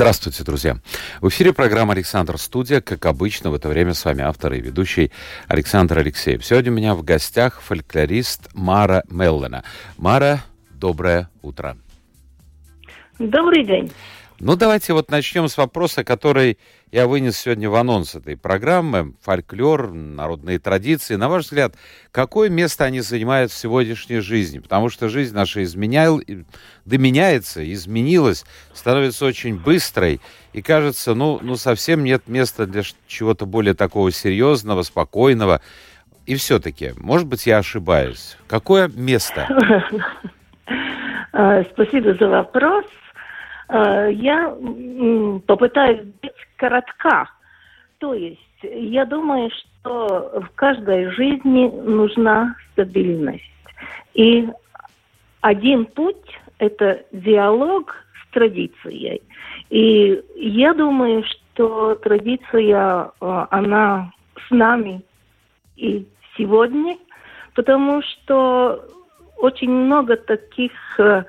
Здравствуйте, друзья. В эфире программа «Александр Студия». Как обычно, в это время с вами автор и ведущий Александр Алексеев. Сегодня у меня в гостях фольклорист Мара Меллена. Мара, доброе утро. Добрый день. Ну, давайте вот начнем с вопроса, который я вынес сегодня в анонс этой программы. Фольклор, народные традиции. На ваш взгляд, какое место они занимают в сегодняшней жизни? Потому что жизнь наша изменял, да меняется, изменилась, становится очень быстрой. И кажется, ну, ну совсем нет места для чего-то более такого серьезного, спокойного. И все-таки, может быть, я ошибаюсь. Какое место? А, спасибо за вопрос. Э, я попытаюсь быть коротка. То есть я думаю, что в каждой жизни нужна стабильность. И один путь – это диалог с традицией. И я думаю, что традиция, э, она с нами и сегодня, потому что очень много таких э,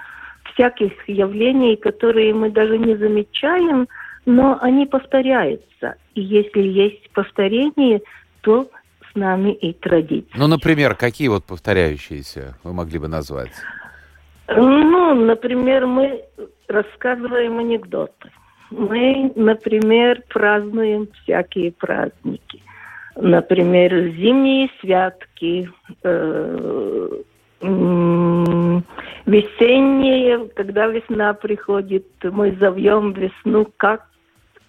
всяких явлений, которые мы даже не замечаем, но они повторяются. И если есть повторение, то с нами и традиция. Ну, например, какие вот повторяющиеся вы могли бы назвать? Ну, например, мы рассказываем анекдоты. Мы, например, празднуем всякие праздники. Например, зимние святки, э, весеннее, когда весна приходит, мы зовем весну как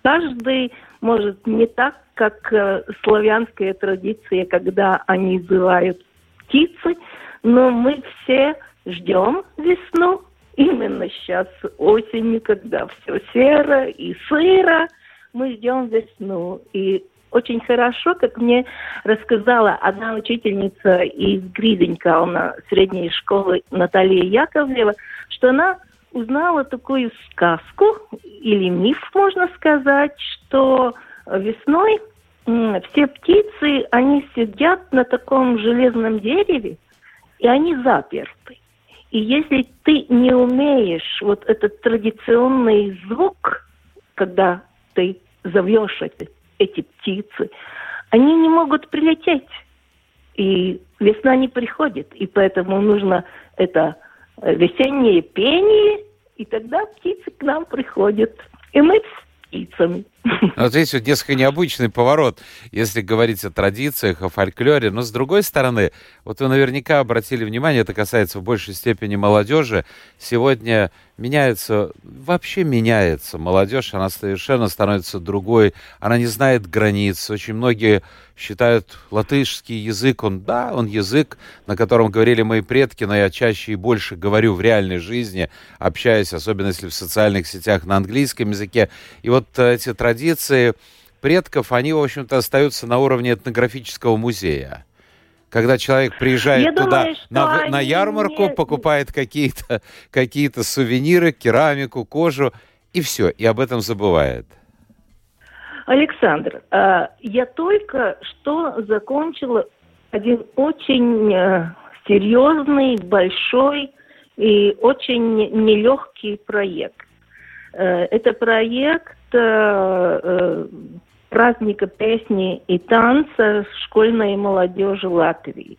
каждый, может, не так, как э, славянская традиция, когда они зывают птицы, но мы все ждем весну, именно сейчас осенью, когда все серо и сыро, мы ждем весну. И очень хорошо, как мне рассказала одна учительница из Гриденькауна средней школы Наталья Яковлева, что она узнала такую сказку или миф, можно сказать, что весной все птицы, они сидят на таком железном дереве, и они заперты. И если ты не умеешь вот этот традиционный звук, когда ты зовешь эти эти птицы, они не могут прилететь. И весна не приходит. И поэтому нужно это весеннее пение, и тогда птицы к нам приходят. И мы птицами. Вот здесь вот несколько необычный поворот, если говорить о традициях, о фольклоре. Но с другой стороны, вот вы наверняка обратили внимание, это касается в большей степени молодежи. Сегодня меняется, вообще меняется молодежь, она совершенно становится другой, она не знает границ. Очень многие считают латышский язык, он, да, он язык, на котором говорили мои предки, но я чаще и больше говорю в реальной жизни, общаясь, особенно если в социальных сетях на английском языке. И вот эти традиции предков, они, в общем-то, остаются на уровне этнографического музея когда человек приезжает Я туда думаю, на, на ярмарку, не... покупает какие-то какие сувениры, керамику, кожу, и все, и об этом забывает. Александр, а, я только что закончила один очень э, серьезный, большой и очень нелегкий проект. Э, это проект э, праздника песни и танца школьной молодежи Латвии.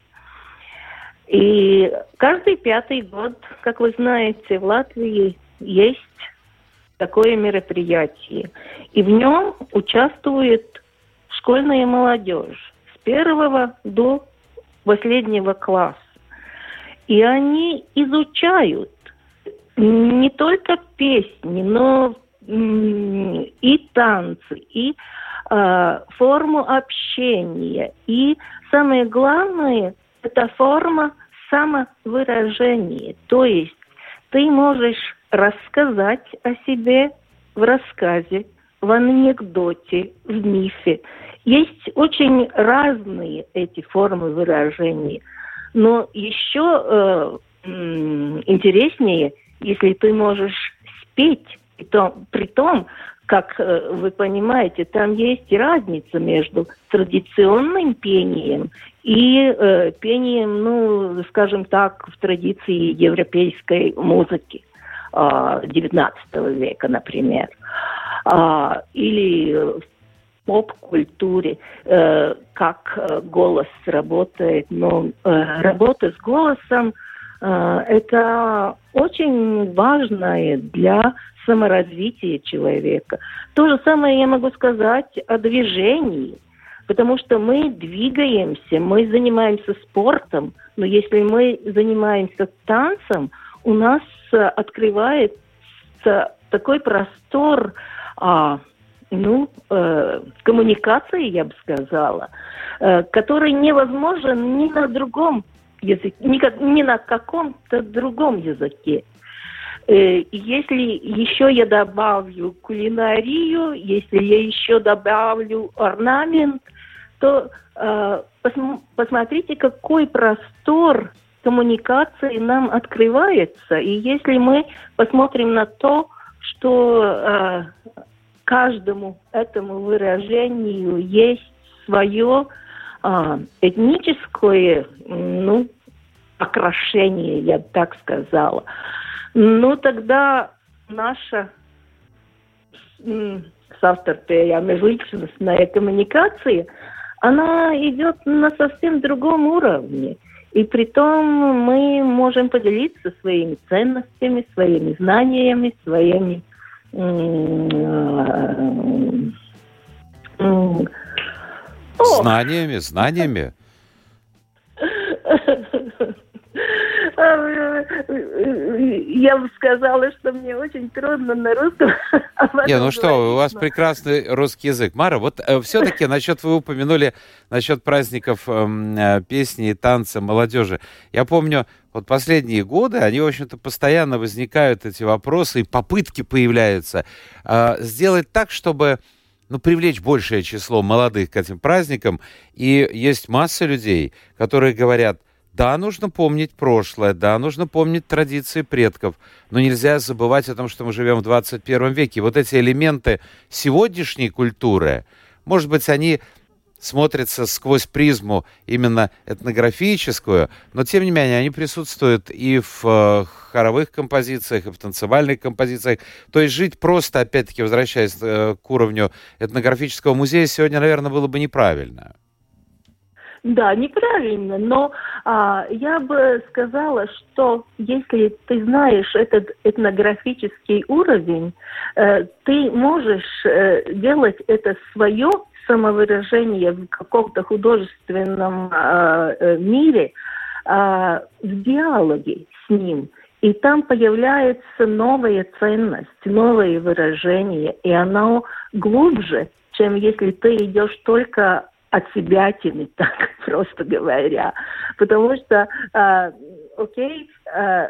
И каждый пятый год, как вы знаете, в Латвии есть такое мероприятие. И в нем участвует школьная молодежь с первого до последнего класса. И они изучают не только песни, но и танцы, и э, форму общения. И самое главное, это форма самовыражения. То есть ты можешь рассказать о себе в рассказе, в анекдоте, в мифе. Есть очень разные эти формы выражения. Но еще э, интереснее, если ты можешь спеть, и то, при том, как э, вы понимаете, там есть разница между традиционным пением и э, пением, ну, скажем так, в традиции европейской музыки э, XIX века, например, э, или в поп-культуре, э, как э, голос работает. Но э, работа с голосом это очень важное для саморазвития человека. То же самое я могу сказать о движении, потому что мы двигаемся, мы занимаемся спортом, но если мы занимаемся танцем, у нас э, открывается такой простор а, ну, э, коммуникации, я бы сказала, э, который невозможен ни на другом языке, ни, ни на каком-то другом языке. Э, если еще я добавлю кулинарию, если я еще добавлю орнамент, то э, посмотрите, какой простор коммуникации нам открывается. И если мы посмотрим на то, что э, каждому этому выражению есть свое э, этническое, ну, окрашение, я бы так сказала. Ну, тогда наша savstarpējā межличностная коммуникация, она идет на совсем другом уровне. И при том мы можем поделиться своими ценностями, своими знаниями, своими знаниями, знаниями. Я бы сказала, что мне очень трудно на русском. А Не, ну что, у вас прекрасный русский язык. Мара, вот э, все-таки насчет, вы упомянули насчет праздников эм, э, песни и танца молодежи. Я помню, вот последние годы, они, в общем-то, постоянно возникают эти вопросы, и попытки появляются э, сделать так, чтобы ну, привлечь большее число молодых к этим праздникам. И есть масса людей, которые говорят – да, нужно помнить прошлое, да, нужно помнить традиции предков, но нельзя забывать о том, что мы живем в 21 веке. Вот эти элементы сегодняшней культуры, может быть, они смотрятся сквозь призму именно этнографическую, но тем не менее они присутствуют и в э, хоровых композициях, и в танцевальных композициях. То есть жить просто, опять-таки, возвращаясь э, к уровню этнографического музея, сегодня, наверное, было бы неправильно. Да, неправильно, но а, я бы сказала, что если ты знаешь этот этнографический уровень, э, ты можешь э, делать это свое самовыражение в каком-то художественном а, э, мире а, в диалоге с ним. И там появляется новая ценность, новое выражение, и оно глубже, чем если ты идешь только от себя тянуть, так просто говоря. Потому что, э, окей, э,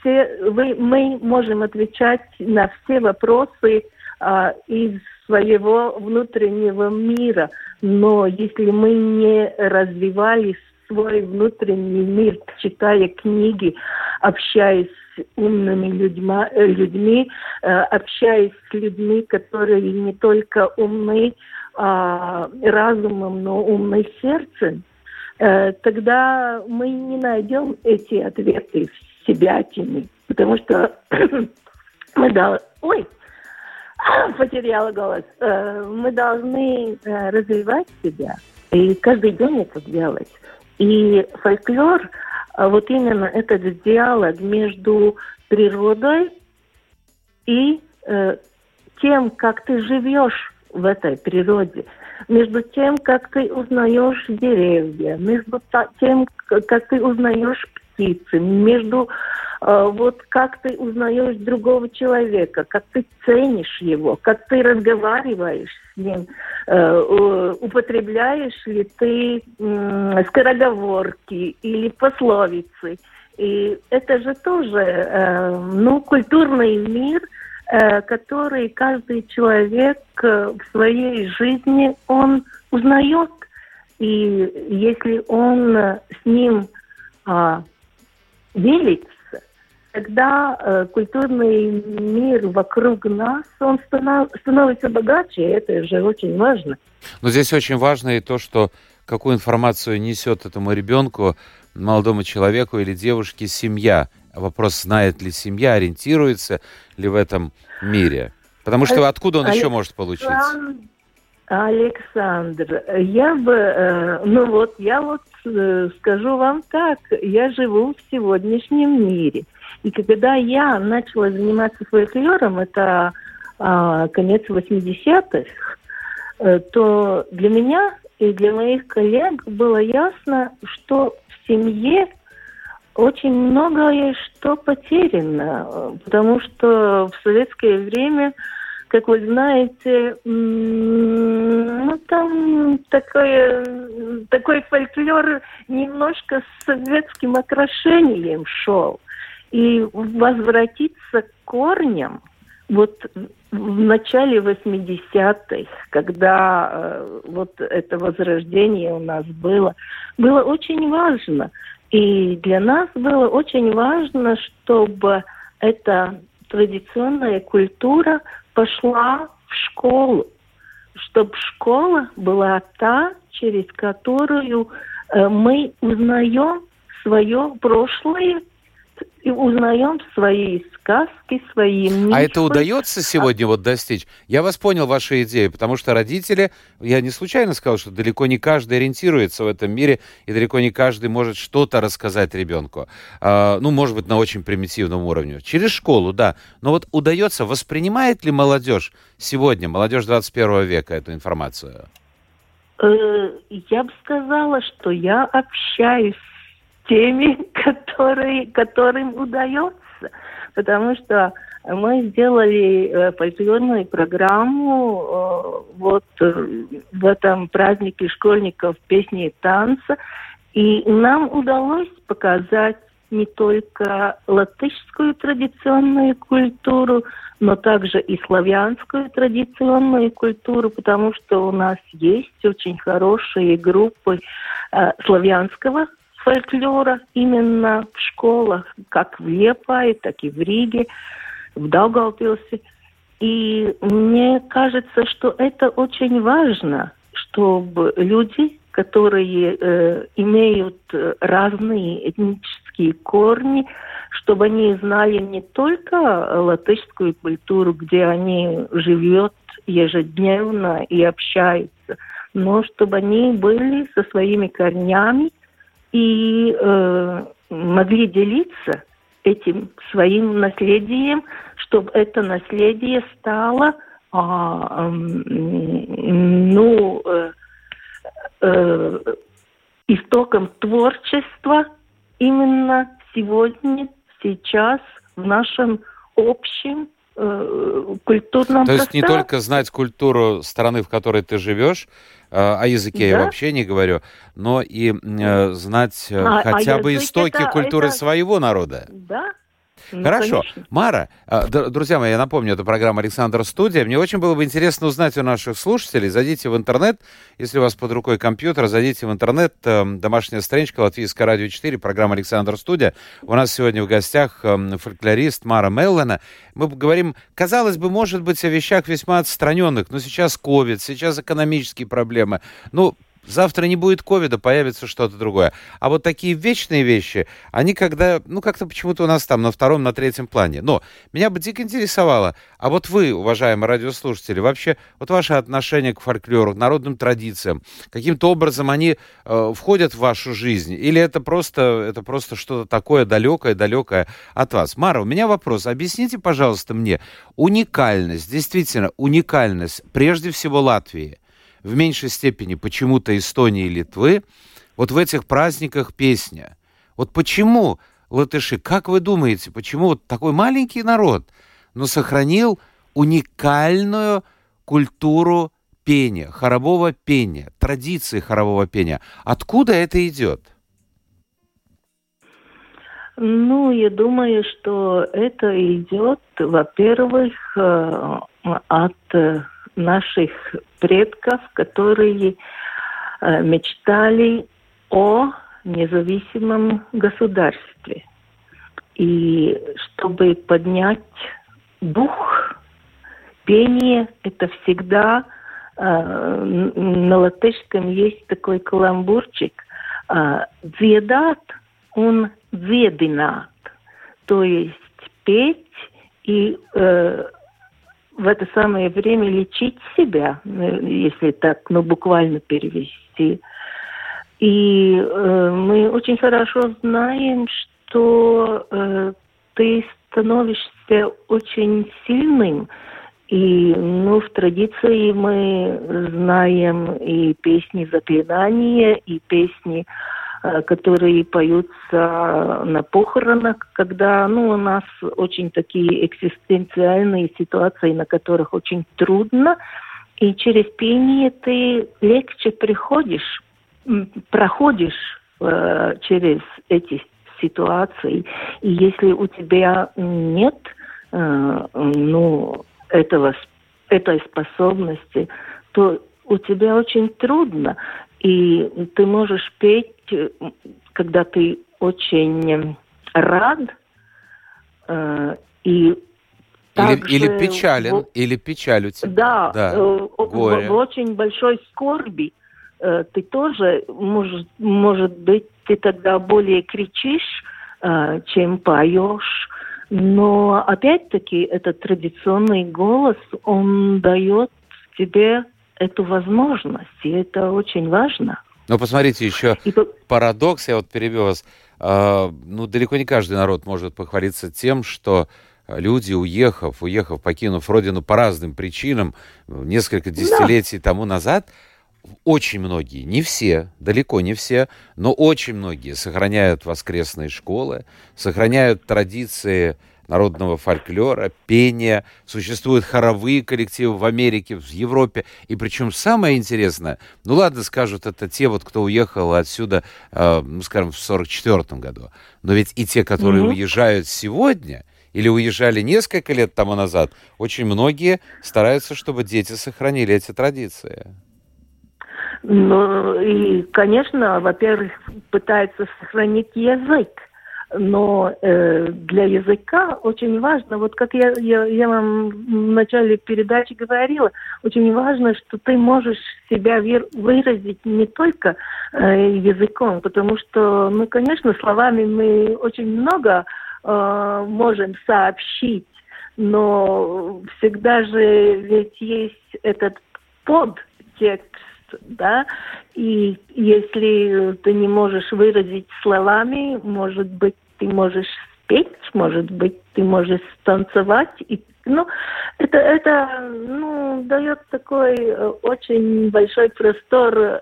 все, вы, мы можем отвечать на все вопросы э, из своего внутреннего мира, но если мы не развивали свой внутренний мир, читая книги, общаясь с умными людьми, людьми общаясь с людьми, которые не только умны, а, разумом, но умной сердцем, э, тогда мы не найдем эти ответы в себя, потому что мы должны... Ой, потеряла голос. Э, мы должны э, развивать себя и каждый день это делать. И фольклор, вот именно этот диалог между природой и тем, как ты живешь в этой природе. Между тем, как ты узнаешь деревья, между тем, как ты узнаешь птицы, между э, вот как ты узнаешь другого человека, как ты ценишь его, как ты разговариваешь с ним, э, употребляешь ли ты скороговорки или пословицы. И это же тоже, э, ну, культурный мир – который каждый человек в своей жизни он узнает. И если он с ним а, делится, тогда э, культурный мир вокруг нас, он станов, становится богаче, и это же очень важно. Но здесь очень важно и то, что какую информацию несет этому ребенку, молодому человеку или девушке семья. Вопрос, знает ли семья, ориентируется ли в этом мире. Потому что откуда он еще может получить? Александр, я бы, э, ну вот, я вот э, скажу вам так, я живу в сегодняшнем мире. И когда я начала заниматься фольклором, это а, конец 80-х, э, то для меня и для моих коллег было ясно, что в семье очень многое что потеряно, потому что в советское время как вы знаете, ну там такой, такой фольклор немножко с советским окрашением шел. И возвратиться к корням, вот в начале 80-х, когда э, вот это возрождение у нас было, было очень важно. И для нас было очень важно, чтобы эта традиционная культура пошла в школу, чтобы школа была та, через которую э, мы узнаем свое прошлое и узнаем свои сказки, свои мифы. А это удается сегодня вот достичь? Я вас понял, ваши идеи, потому что родители, я не случайно сказал, что далеко не каждый ориентируется в этом мире, и далеко не каждый может что-то рассказать ребенку. А, ну, может быть, на очень примитивном уровне. Через школу, да. Но вот удается, воспринимает ли молодежь сегодня, молодежь 21 века эту информацию? Э, я бы сказала, что я общаюсь теми, которые, которым удается. Потому что мы сделали э, фольклорную программу э, вот э, в этом празднике школьников песни и танца. И нам удалось показать не только латышскую традиционную культуру, но также и славянскую традиционную культуру, потому что у нас есть очень хорошие группы э, славянского фольклора именно в школах, как в Лепае, так и в Риге, в Даугавпилсе. И мне кажется, что это очень важно, чтобы люди, которые э, имеют разные этнические корни, чтобы они знали не только латышскую культуру, где они живут ежедневно и общаются, но чтобы они были со своими корнями – и э, могли делиться этим своим наследием, чтобы это наследие стало а, ну, э, э, истоком творчества именно сегодня, сейчас, в нашем общем э, культурном То есть не только знать культуру страны, в которой ты живешь, Э, о языке да? я вообще не говорю, но и э, знать э, а, а хотя а бы истоки это, культуры это... своего народа. Да, ну, Хорошо. Конечно. Мара, а, друзья мои, я напомню, это программа «Александр Студия». Мне очень было бы интересно узнать у наших слушателей. Зайдите в интернет, если у вас под рукой компьютер, зайдите в интернет, эм, домашняя страничка Латвийская радио 4, программа «Александр Студия». У нас сегодня в гостях эм, фольклорист Мара Меллена. Мы говорим, казалось бы, может быть, о вещах весьма отстраненных, но сейчас ковид, сейчас экономические проблемы. Ну, завтра не будет ковида, появится что-то другое. А вот такие вечные вещи, они когда, ну, как-то почему-то у нас там на втором, на третьем плане. Но меня бы дико интересовало, а вот вы, уважаемые радиослушатели, вообще, вот ваше отношение к фольклору, к народным традициям, каким-то образом они э, входят в вашу жизнь? Или это просто, это просто что-то такое далекое, далекое от вас? Мара, у меня вопрос. Объясните, пожалуйста, мне уникальность, действительно уникальность, прежде всего Латвии – в меньшей степени почему-то Эстонии и Литвы, вот в этих праздниках песня. Вот почему латыши, как вы думаете, почему вот такой маленький народ, но сохранил уникальную культуру пения, хорового пения, традиции хорового пения. Откуда это идет? Ну, я думаю, что это идет, во-первых, э, от наших предков, которые э, мечтали о независимом государстве. И чтобы поднять дух, пение – это всегда э, на латышском есть такой каламбурчик э, он «дзединат», то есть петь и э, в это самое время лечить себя, э, если так, ну, буквально перевести. И э, мы очень хорошо знаем, что э, ты становишься очень сильным. И ну, в традиции мы знаем и песни заклинания, и песни Э, которые поются на похоронах, когда ну, у нас очень такие экзистенциальные ситуации, на которых очень трудно, и через пение ты легче приходишь, проходишь э, через эти ситуации. И если у тебя нет э, ну, этого, этой способности, то у тебя очень трудно. И ты можешь петь, э, когда ты очень рад, э, и или, или печален, в, или печаль у тебя. Да, да э, в, в очень большой скорби э, ты тоже, может, может быть, ты тогда более кричишь, э, чем поешь. Но опять-таки этот традиционный голос, он дает тебе эту возможность, и это очень важно. Но посмотрите, еще и... парадокс, я вот перебил вас. Э, ну, далеко не каждый народ может похвалиться тем, что люди, уехав, уехав, покинув родину по разным причинам, несколько десятилетий да. тому назад, очень многие, не все, далеко не все, но очень многие сохраняют воскресные школы, сохраняют традиции народного фольклора, пения, существуют хоровые коллективы в Америке, в Европе. И причем самое интересное, ну ладно, скажут, это те вот, кто уехал отсюда, э, ну скажем, в 44 году. Но ведь и те, которые mm-hmm. уезжают сегодня, или уезжали несколько лет тому назад, очень многие стараются, чтобы дети сохранили эти традиции. Ну, и, конечно, во-первых, пытаются сохранить язык но э, для языка очень важно, вот как я, я, я вам в начале передачи говорила, очень важно, что ты можешь себя выразить не только э, языком, потому что, ну, конечно, словами мы очень много э, можем сообщить, но всегда же ведь есть этот подтекст, да, и если ты не можешь выразить словами, может быть, ты можешь спеть, может быть, ты можешь танцевать. И, ну, это, это ну, дает такой э, очень большой простор э,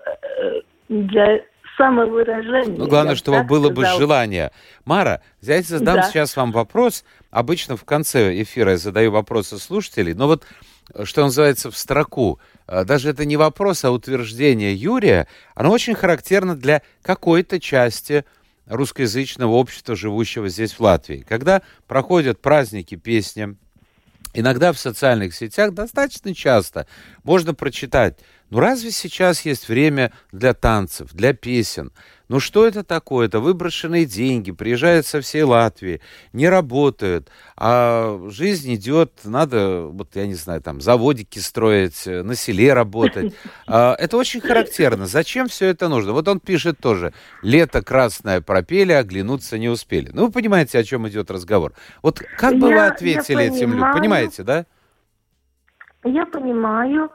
для самовыражения. Ну, главное, чтобы было сказал. бы желание. Мара, я задам да. сейчас вам вопрос. Обычно в конце эфира я задаю вопросы слушателей, но вот что называется в строку, даже это не вопрос, а утверждение Юрия, оно очень характерно для какой-то части русскоязычного общества, живущего здесь в Латвии. Когда проходят праздники, песни, иногда в социальных сетях достаточно часто можно прочитать, ну разве сейчас есть время для танцев, для песен? Ну что это такое? Это выброшенные деньги, приезжают со всей Латвии, не работают, а жизнь идет, надо, вот я не знаю, там заводики строить, на селе работать. А, это очень характерно. Зачем все это нужно? Вот он пишет тоже, лето красное пропели, оглянуться не успели. Ну вы понимаете, о чем идет разговор. Вот как бы я, вы ответили этим людям? Понимаете, да? Я понимаю.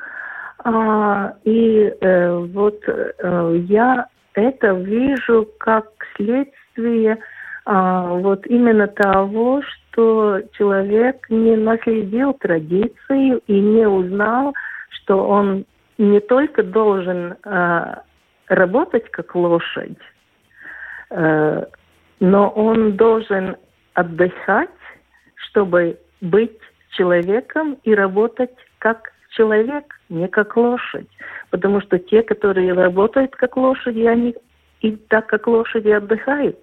А, и э, вот э, я это вижу как следствие а, вот именно того, что человек не наследил традицию и не узнал, что он не только должен а, работать как лошадь, а, но он должен отдыхать, чтобы быть человеком и работать как человек, не как лошадь. Потому что те, которые работают как лошади, они и так как лошади отдыхают.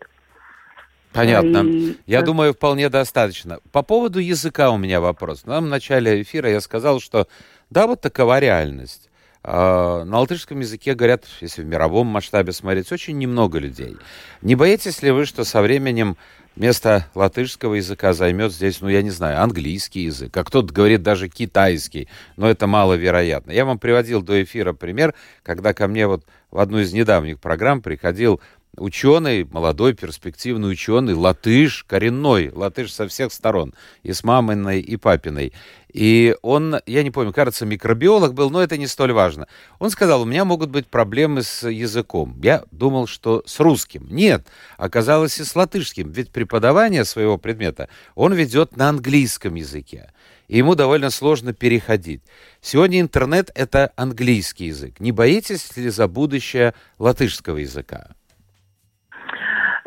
Понятно. И... Я думаю, вполне достаточно. По поводу языка у меня вопрос. Нам в начале эфира я сказал, что да, вот такова реальность. э, на латышском языке говорят, если в мировом масштабе смотреть, очень немного людей. Не боитесь ли вы, что со временем место латышского языка займет здесь, ну, я не знаю, английский язык, а кто-то говорит даже китайский, но это маловероятно. Я вам приводил до эфира пример, когда ко мне вот в одну из недавних программ приходил ученый, молодой, перспективный ученый, латыш, коренной, латыш со всех сторон, и с маминой, и папиной. И он, я не помню, кажется, микробиолог был, но это не столь важно. Он сказал, у меня могут быть проблемы с языком. Я думал, что с русским. Нет, оказалось и с латышским, ведь преподавание своего предмета он ведет на английском языке. И ему довольно сложно переходить. Сегодня интернет — это английский язык. Не боитесь ли за будущее латышского языка?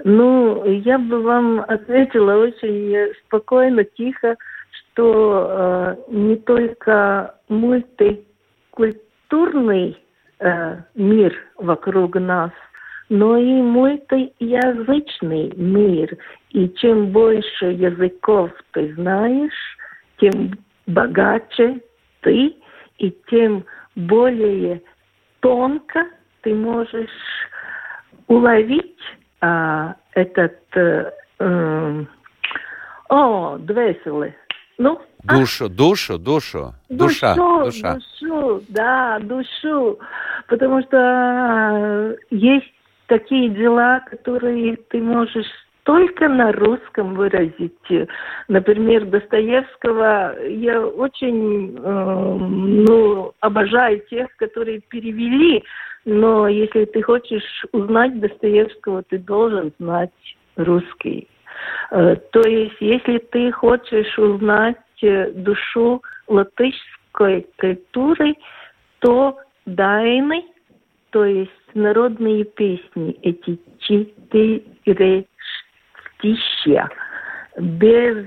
Ну, я бы вам ответила очень спокойно, тихо, что э, не только мультикультурный э, мир вокруг нас, но и мультиязычный мир. И чем больше языков ты знаешь, тем богаче ты, и тем более тонко ты можешь уловить а, этот... Э, э, о, двесели. Ну, душу, а? душу, душу, душа, душу, душа. Душу, да, душу. Потому что а, есть такие дела, которые ты можешь только на русском выразить. Например, Достоевского я очень э, ну, обожаю тех, которые перевели но если ты хочешь узнать Достоевского, ты должен знать русский. Э, то есть, если ты хочешь узнать э, душу латышской культуры, то дайны, то есть народные песни, эти четыре стища, без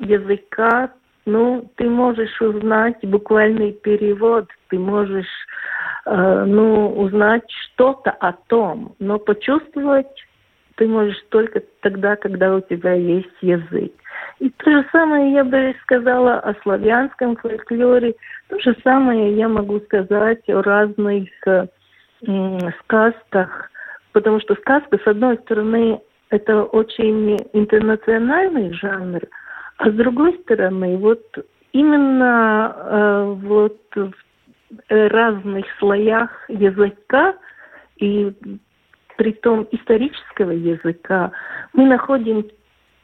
языка, ну, ты можешь узнать буквальный перевод, ты можешь Э, ну, узнать что-то о том, но почувствовать ты можешь только тогда, когда у тебя есть язык. И то же самое я бы сказала о славянском фольклоре, то же самое я могу сказать о разных э, сказках, потому что сказка, с одной стороны, это очень интернациональный жанр, а с другой стороны, вот именно э, вот в разных слоях языка и при том исторического языка мы находим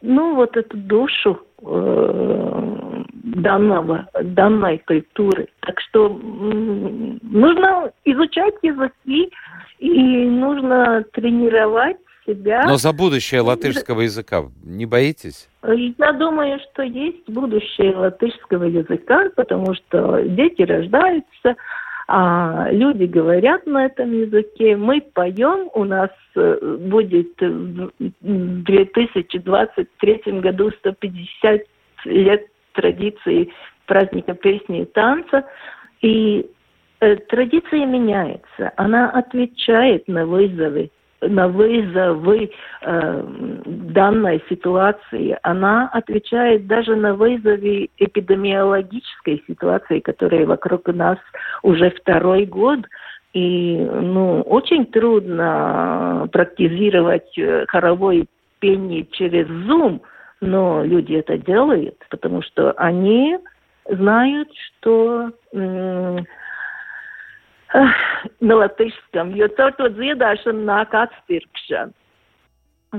ну вот эту душу э, данного данной культуры. Так что нужно изучать языки и нужно тренировать себя. Но за будущее латышского языка не боитесь? Я думаю, что есть будущее латышского языка, потому что дети рождаются, а люди говорят на этом языке. Мы поем, у нас э, будет в 2023 году 150 лет традиции праздника песни и танца. И э, традиция меняется, она отвечает на вызовы на вызовы э, данной ситуации. Она отвечает даже на вызовы эпидемиологической ситуации, которая вокруг нас уже второй год. И ну, очень трудно практизировать э, хоровое пение через Zoom, но люди это делают, потому что они знают, что на латышском, jo caur to dziedāšanu nāk atspirkšana.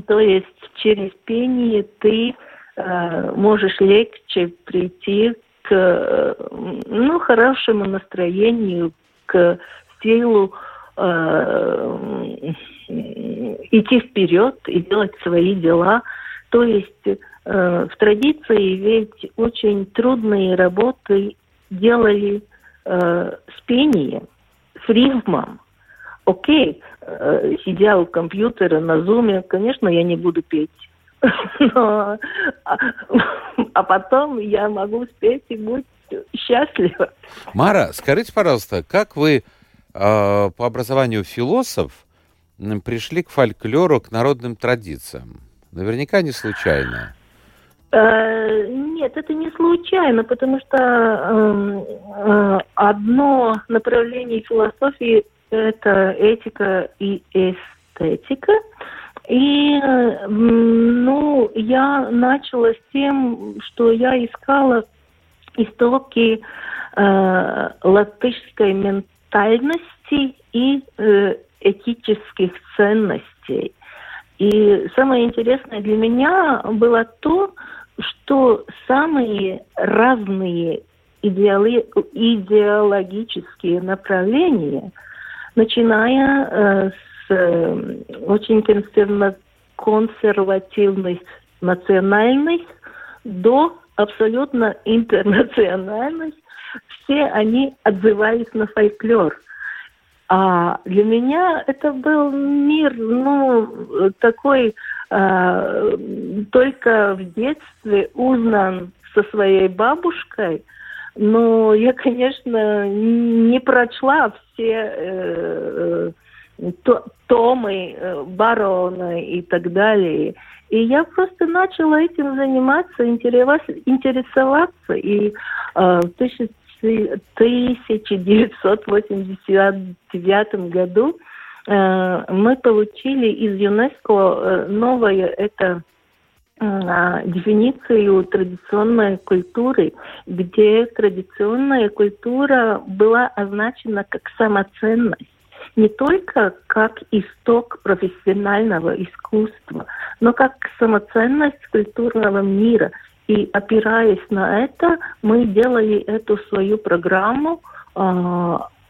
То есть через пение ты э, можешь легче прийти к э, ну, хорошему настроению, к силу э, идти вперед и делать свои дела. То есть э, в традиции ведь очень трудные работы делали э, с пением с рифмом. Окей, э, сидя у компьютера на зуме, конечно, я не буду петь. Но, а, а потом я могу спеть и быть счастлива. Мара, скажите, пожалуйста, как вы э, по образованию философ пришли к фольклору, к народным традициям? Наверняка не случайно. Э, нет, это не случайно, потому что эм, э, одно направление философии – это этика и эстетика. И, ну, я начала с тем, что я искала истоки э, латышской ментальности и э, этических ценностей. И самое интересное для меня было то, что самые разные идеали, идеологические направления, начиная э, с э, очень консервативных национальных до абсолютно интернациональных, все они отзывались на фольклор. А для меня это был мир, ну, такой только в детстве узнан со своей бабушкой, но я, конечно, не прочла все э, то, томы э, барона и так далее. И я просто начала этим заниматься, интересоваться. И э, в 1989 году мы получили из ЮНЕСКО э, новое это э, дефиницию традиционной культуры, где традиционная культура была означена как самоценность не только как исток профессионального искусства, но как самоценность культурного мира. И опираясь на это, мы делали эту свою программу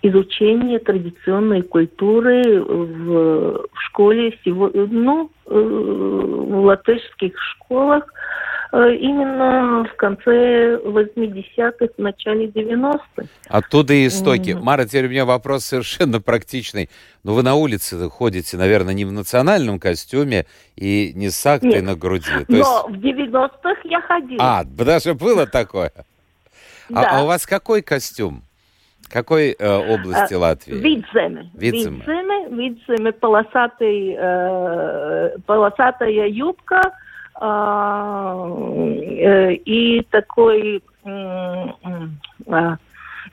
изучения традиционной культуры в, в школе, ну, э, в латышских школах Э, именно в конце 80-х, в начале 90-х. Оттуда и истоки. Mm. Мара, теперь у меня вопрос совершенно практичный. Ну, вы на улице ходите, наверное, не в национальном костюме и не с актой Нет. на груди. То Но есть... в 90-х я ходила. А, даже было такое? Да. А, а у вас какой костюм? Какой э, области а, Латвии? Видземе. Видземе. Видземе, Видземе полосатый, э, полосатая юбка, а, э, и такой а,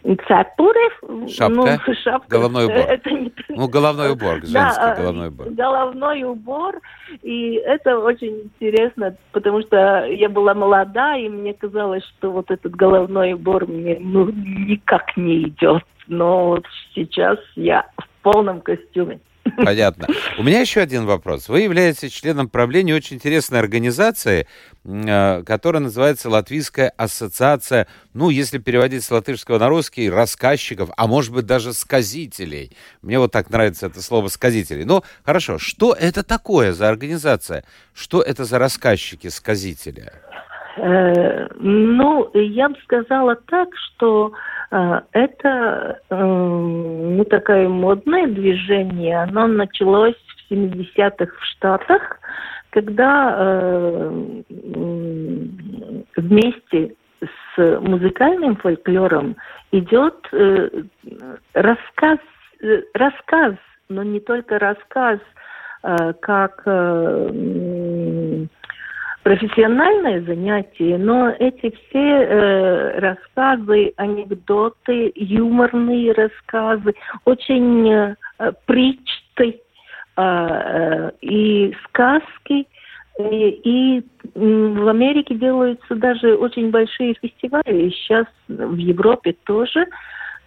Цепуры. Шапка? Ну, шапка. Головной убор. Это не... Ну, головной убор, женский да, головной убор. Головной убор. И это очень интересно, потому что я была молода, и мне казалось, что вот этот головной убор мне ну, никак не идет. Но вот сейчас я в полном костюме. Понятно. У меня еще один вопрос. Вы являетесь членом правления очень интересной организации, э, которая называется Латвийская ассоциация, ну, если переводить с латышского на русский, рассказчиков, а может быть даже сказителей. Мне вот так нравится это слово сказителей. Ну, хорошо, что это такое за организация? Что это за рассказчики, сказители? Э, ну, я бы сказала так, что э, это э, ну, такое модное движение. Оно началось в 70-х в Штатах, когда вместе с музыкальным фольклором идет рассказ, рассказ, но не только рассказ, как профессиональное занятие, но эти все э, рассказы, анекдоты, юморные рассказы, очень э, притчты э, э, и сказки, и, и в Америке делаются даже очень большие фестивали, сейчас в Европе тоже.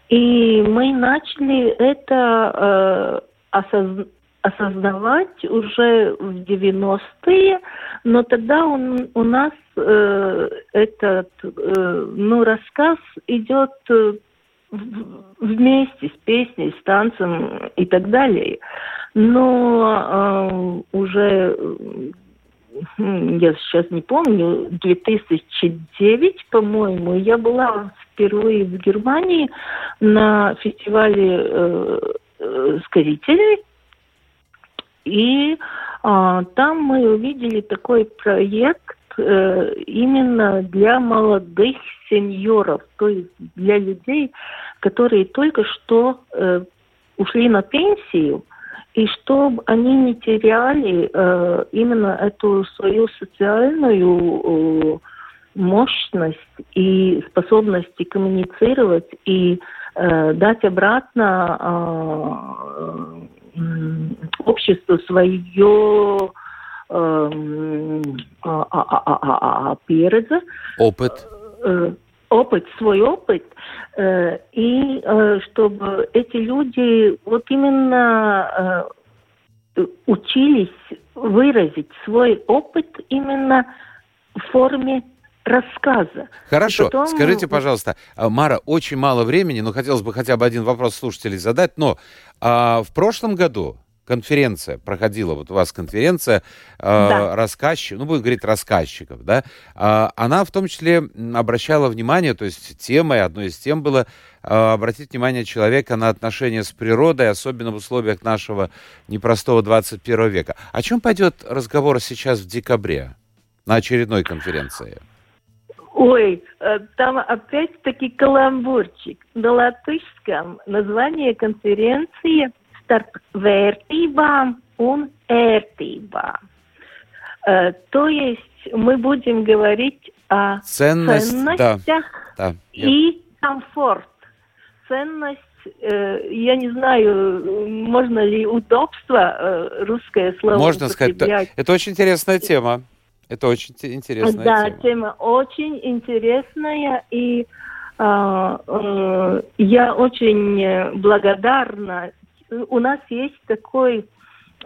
И мы начали это э, осознать осознавать уже в 90-е, но тогда он, у нас э, этот э, ну, рассказ идет э, вместе с песней, с танцем и так далее. Но э, уже я сейчас не помню, 2009, по-моему, я была впервые в Германии на фестивале э, э, сказителей и а, там мы увидели такой проект э, именно для молодых сеньоров, то есть для людей, которые только что э, ушли на пенсию, и чтобы они не теряли э, именно эту свою социальную мощность и способность коммуницировать и э, дать обратно э, обществу свое э, а, а, а, pieredze. Опыт. Э, опыт, свой опыт, э, и э, чтобы эти люди вот именно э, учились выразить свой опыт именно в форме рассказа. Хорошо. Потом... Скажите, пожалуйста, а, Мара, очень мало времени, но хотелось бы хотя бы один вопрос слушателей задать. Но а, в прошлом году конференция проходила, вот у вас конференция э, да. рассказчиков, ну, будем говорить рассказчиков, да, э, она в том числе обращала внимание, то есть темой, одной из тем было э, обратить внимание человека на отношения с природой, особенно в условиях нашего непростого 21 века. О чем пойдет разговор сейчас в декабре на очередной конференции? Ой, э, там опять-таки каламбурчик. На латышском название конференции starp vērtībām un ērtībām. Э, то есть мы будем говорить о Ценность, ценностях да, да, и комфорт. Ценность, э, я не знаю, можно ли удобство русское слово Можно сказать, это очень интересная тема. Это очень интересная да, тема. Да, тема очень интересная, и э, э, я очень благодарна у нас есть такой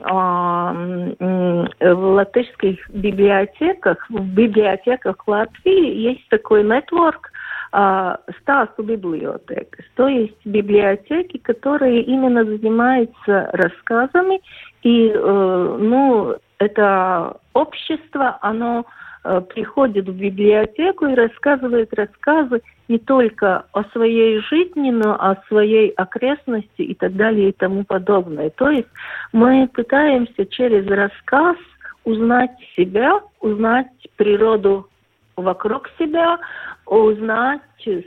а, в латышских библиотеках, в библиотеках Латвии есть такой нетворк Стасу библиотек. То есть библиотеки, которые именно занимаются рассказами. И, э, ну, это общество, оно Э, приходит в библиотеку и рассказывает рассказы не только о своей жизни, но о своей окрестности и так далее и тому подобное. То есть мы пытаемся через рассказ узнать себя, узнать природу вокруг себя, узнать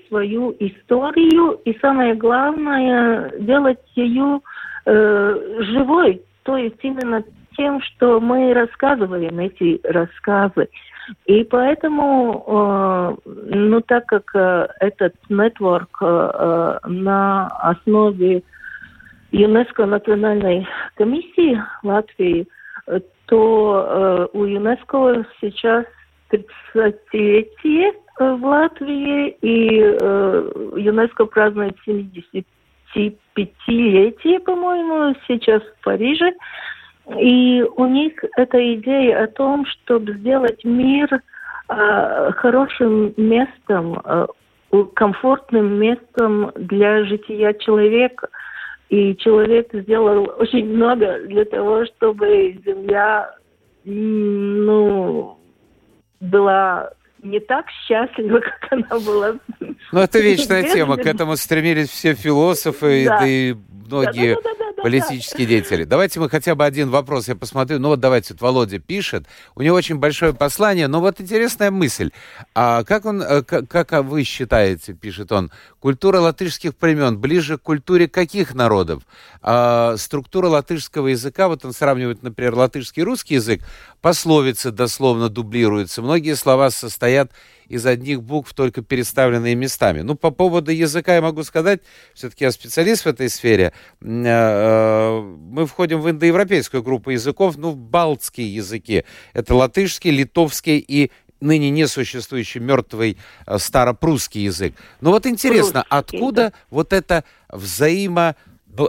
свою историю и самое главное делать ее э, живой, то есть именно тем, что мы рассказываем эти рассказы. И поэтому, э, ну так как э, этот нетворк э, на основе ЮНЕСКО национальной комиссии Латвии, то у ЮНЕСКО сейчас 30-летие в Латвии, и ЮНЕСКО празднует 75-летие, по-моему, сейчас в Париже. И у них эта идея о том, чтобы сделать мир э, хорошим местом, э, комфортным местом для жития человека. И человек сделал очень много для того, чтобы Земля ну, была не так счастлива, как она была. Ну, это вечная тема. К этому стремились все философы да. и многие да, да, политические деятели. Давайте мы хотя бы один вопрос, я посмотрю. Ну вот давайте, вот Володя пишет. У него очень большое послание, но вот интересная мысль. А как он, э, как, как вы считаете, пишет он, культура латышских племен ближе к культуре каких народов? А, структура латышского языка, вот он сравнивает, например, латышский и русский язык, пословицы дословно дублируются. Многие слова состоят из одних букв, только переставленные местами. Ну, по поводу языка я могу сказать, все-таки я специалист в этой сфере, э, э, мы входим в индоевропейскую группу языков, ну, балтские языки. Это латышский, литовский и ныне несуществующий мертвый э, старопрусский язык. Но вот интересно, откуда вот это взаимо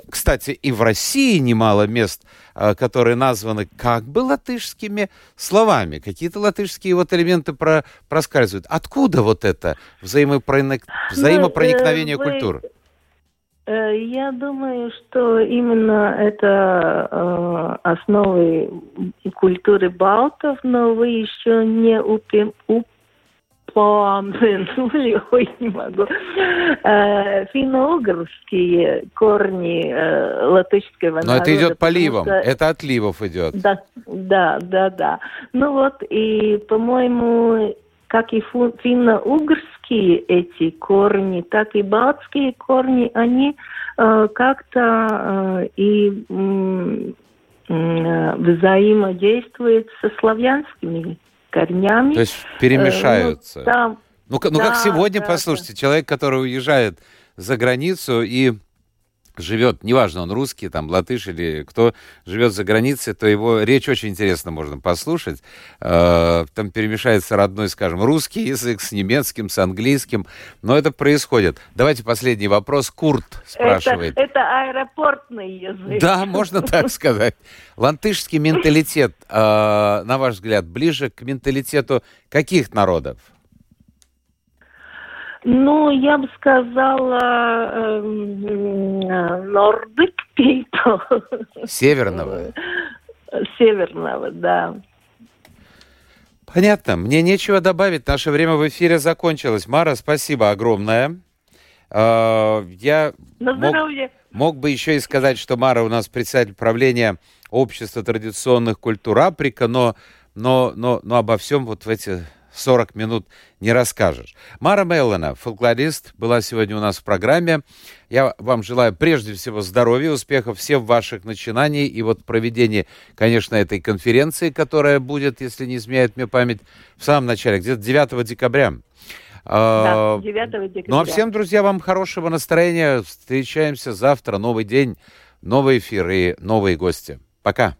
кстати, и в России немало мест, а, которые названы как бы латышскими словами. Какие-то латышские вот элементы про, проскальзывают. Откуда вот это взаимопроник... взаимопроникновение ну, э, культур? Э, я думаю, что именно это э, основы культуры балтов, но вы еще не упи, помянули, ой, не могу, э, финно-угорские корни э, латышского Но это идет поливом, что... это от ливов идет. Да, да, да, да. Ну вот, и, по-моему, как и финно-угорские эти корни, так и балтские корни, они э, как-то э, и э, взаимодействуют со славянскими корнями. То есть перемешаются. Э, ну, там, ну, ну да, как сегодня, да, послушайте, да. человек, который уезжает за границу и живет, неважно, он русский, там, латыш или кто живет за границей, то его речь очень интересно можно послушать. Э, там перемешается родной, скажем, русский язык с немецким, с английским, но это происходит. Давайте последний вопрос. Курт спрашивает. Это, это аэропортный язык. Да, можно так сказать. Латышский менталитет, э, на ваш взгляд, ближе к менталитету каких народов? Ну, я бы сказала Nordic people. Северного. Северного, да. Понятно. Мне нечего добавить. Наше время в эфире закончилось. Мара, спасибо огромное. А, я мог, мог бы еще и сказать, что Мара у нас председатель правления Общества традиционных культур Африка, но, но, но, но обо всем вот в эти 40 минут не расскажешь. Мара Меллана, фольклорист, была сегодня у нас в программе. Я вам желаю прежде всего здоровья, успехов всех ваших начинаний и вот проведения, конечно, этой конференции, которая будет, если не изменяет мне память, в самом начале, где-то 9 декабря. Да, 9 декабря. Ну а всем, друзья, вам хорошего настроения. Встречаемся завтра. Новый день, новый эфир и новые гости. Пока.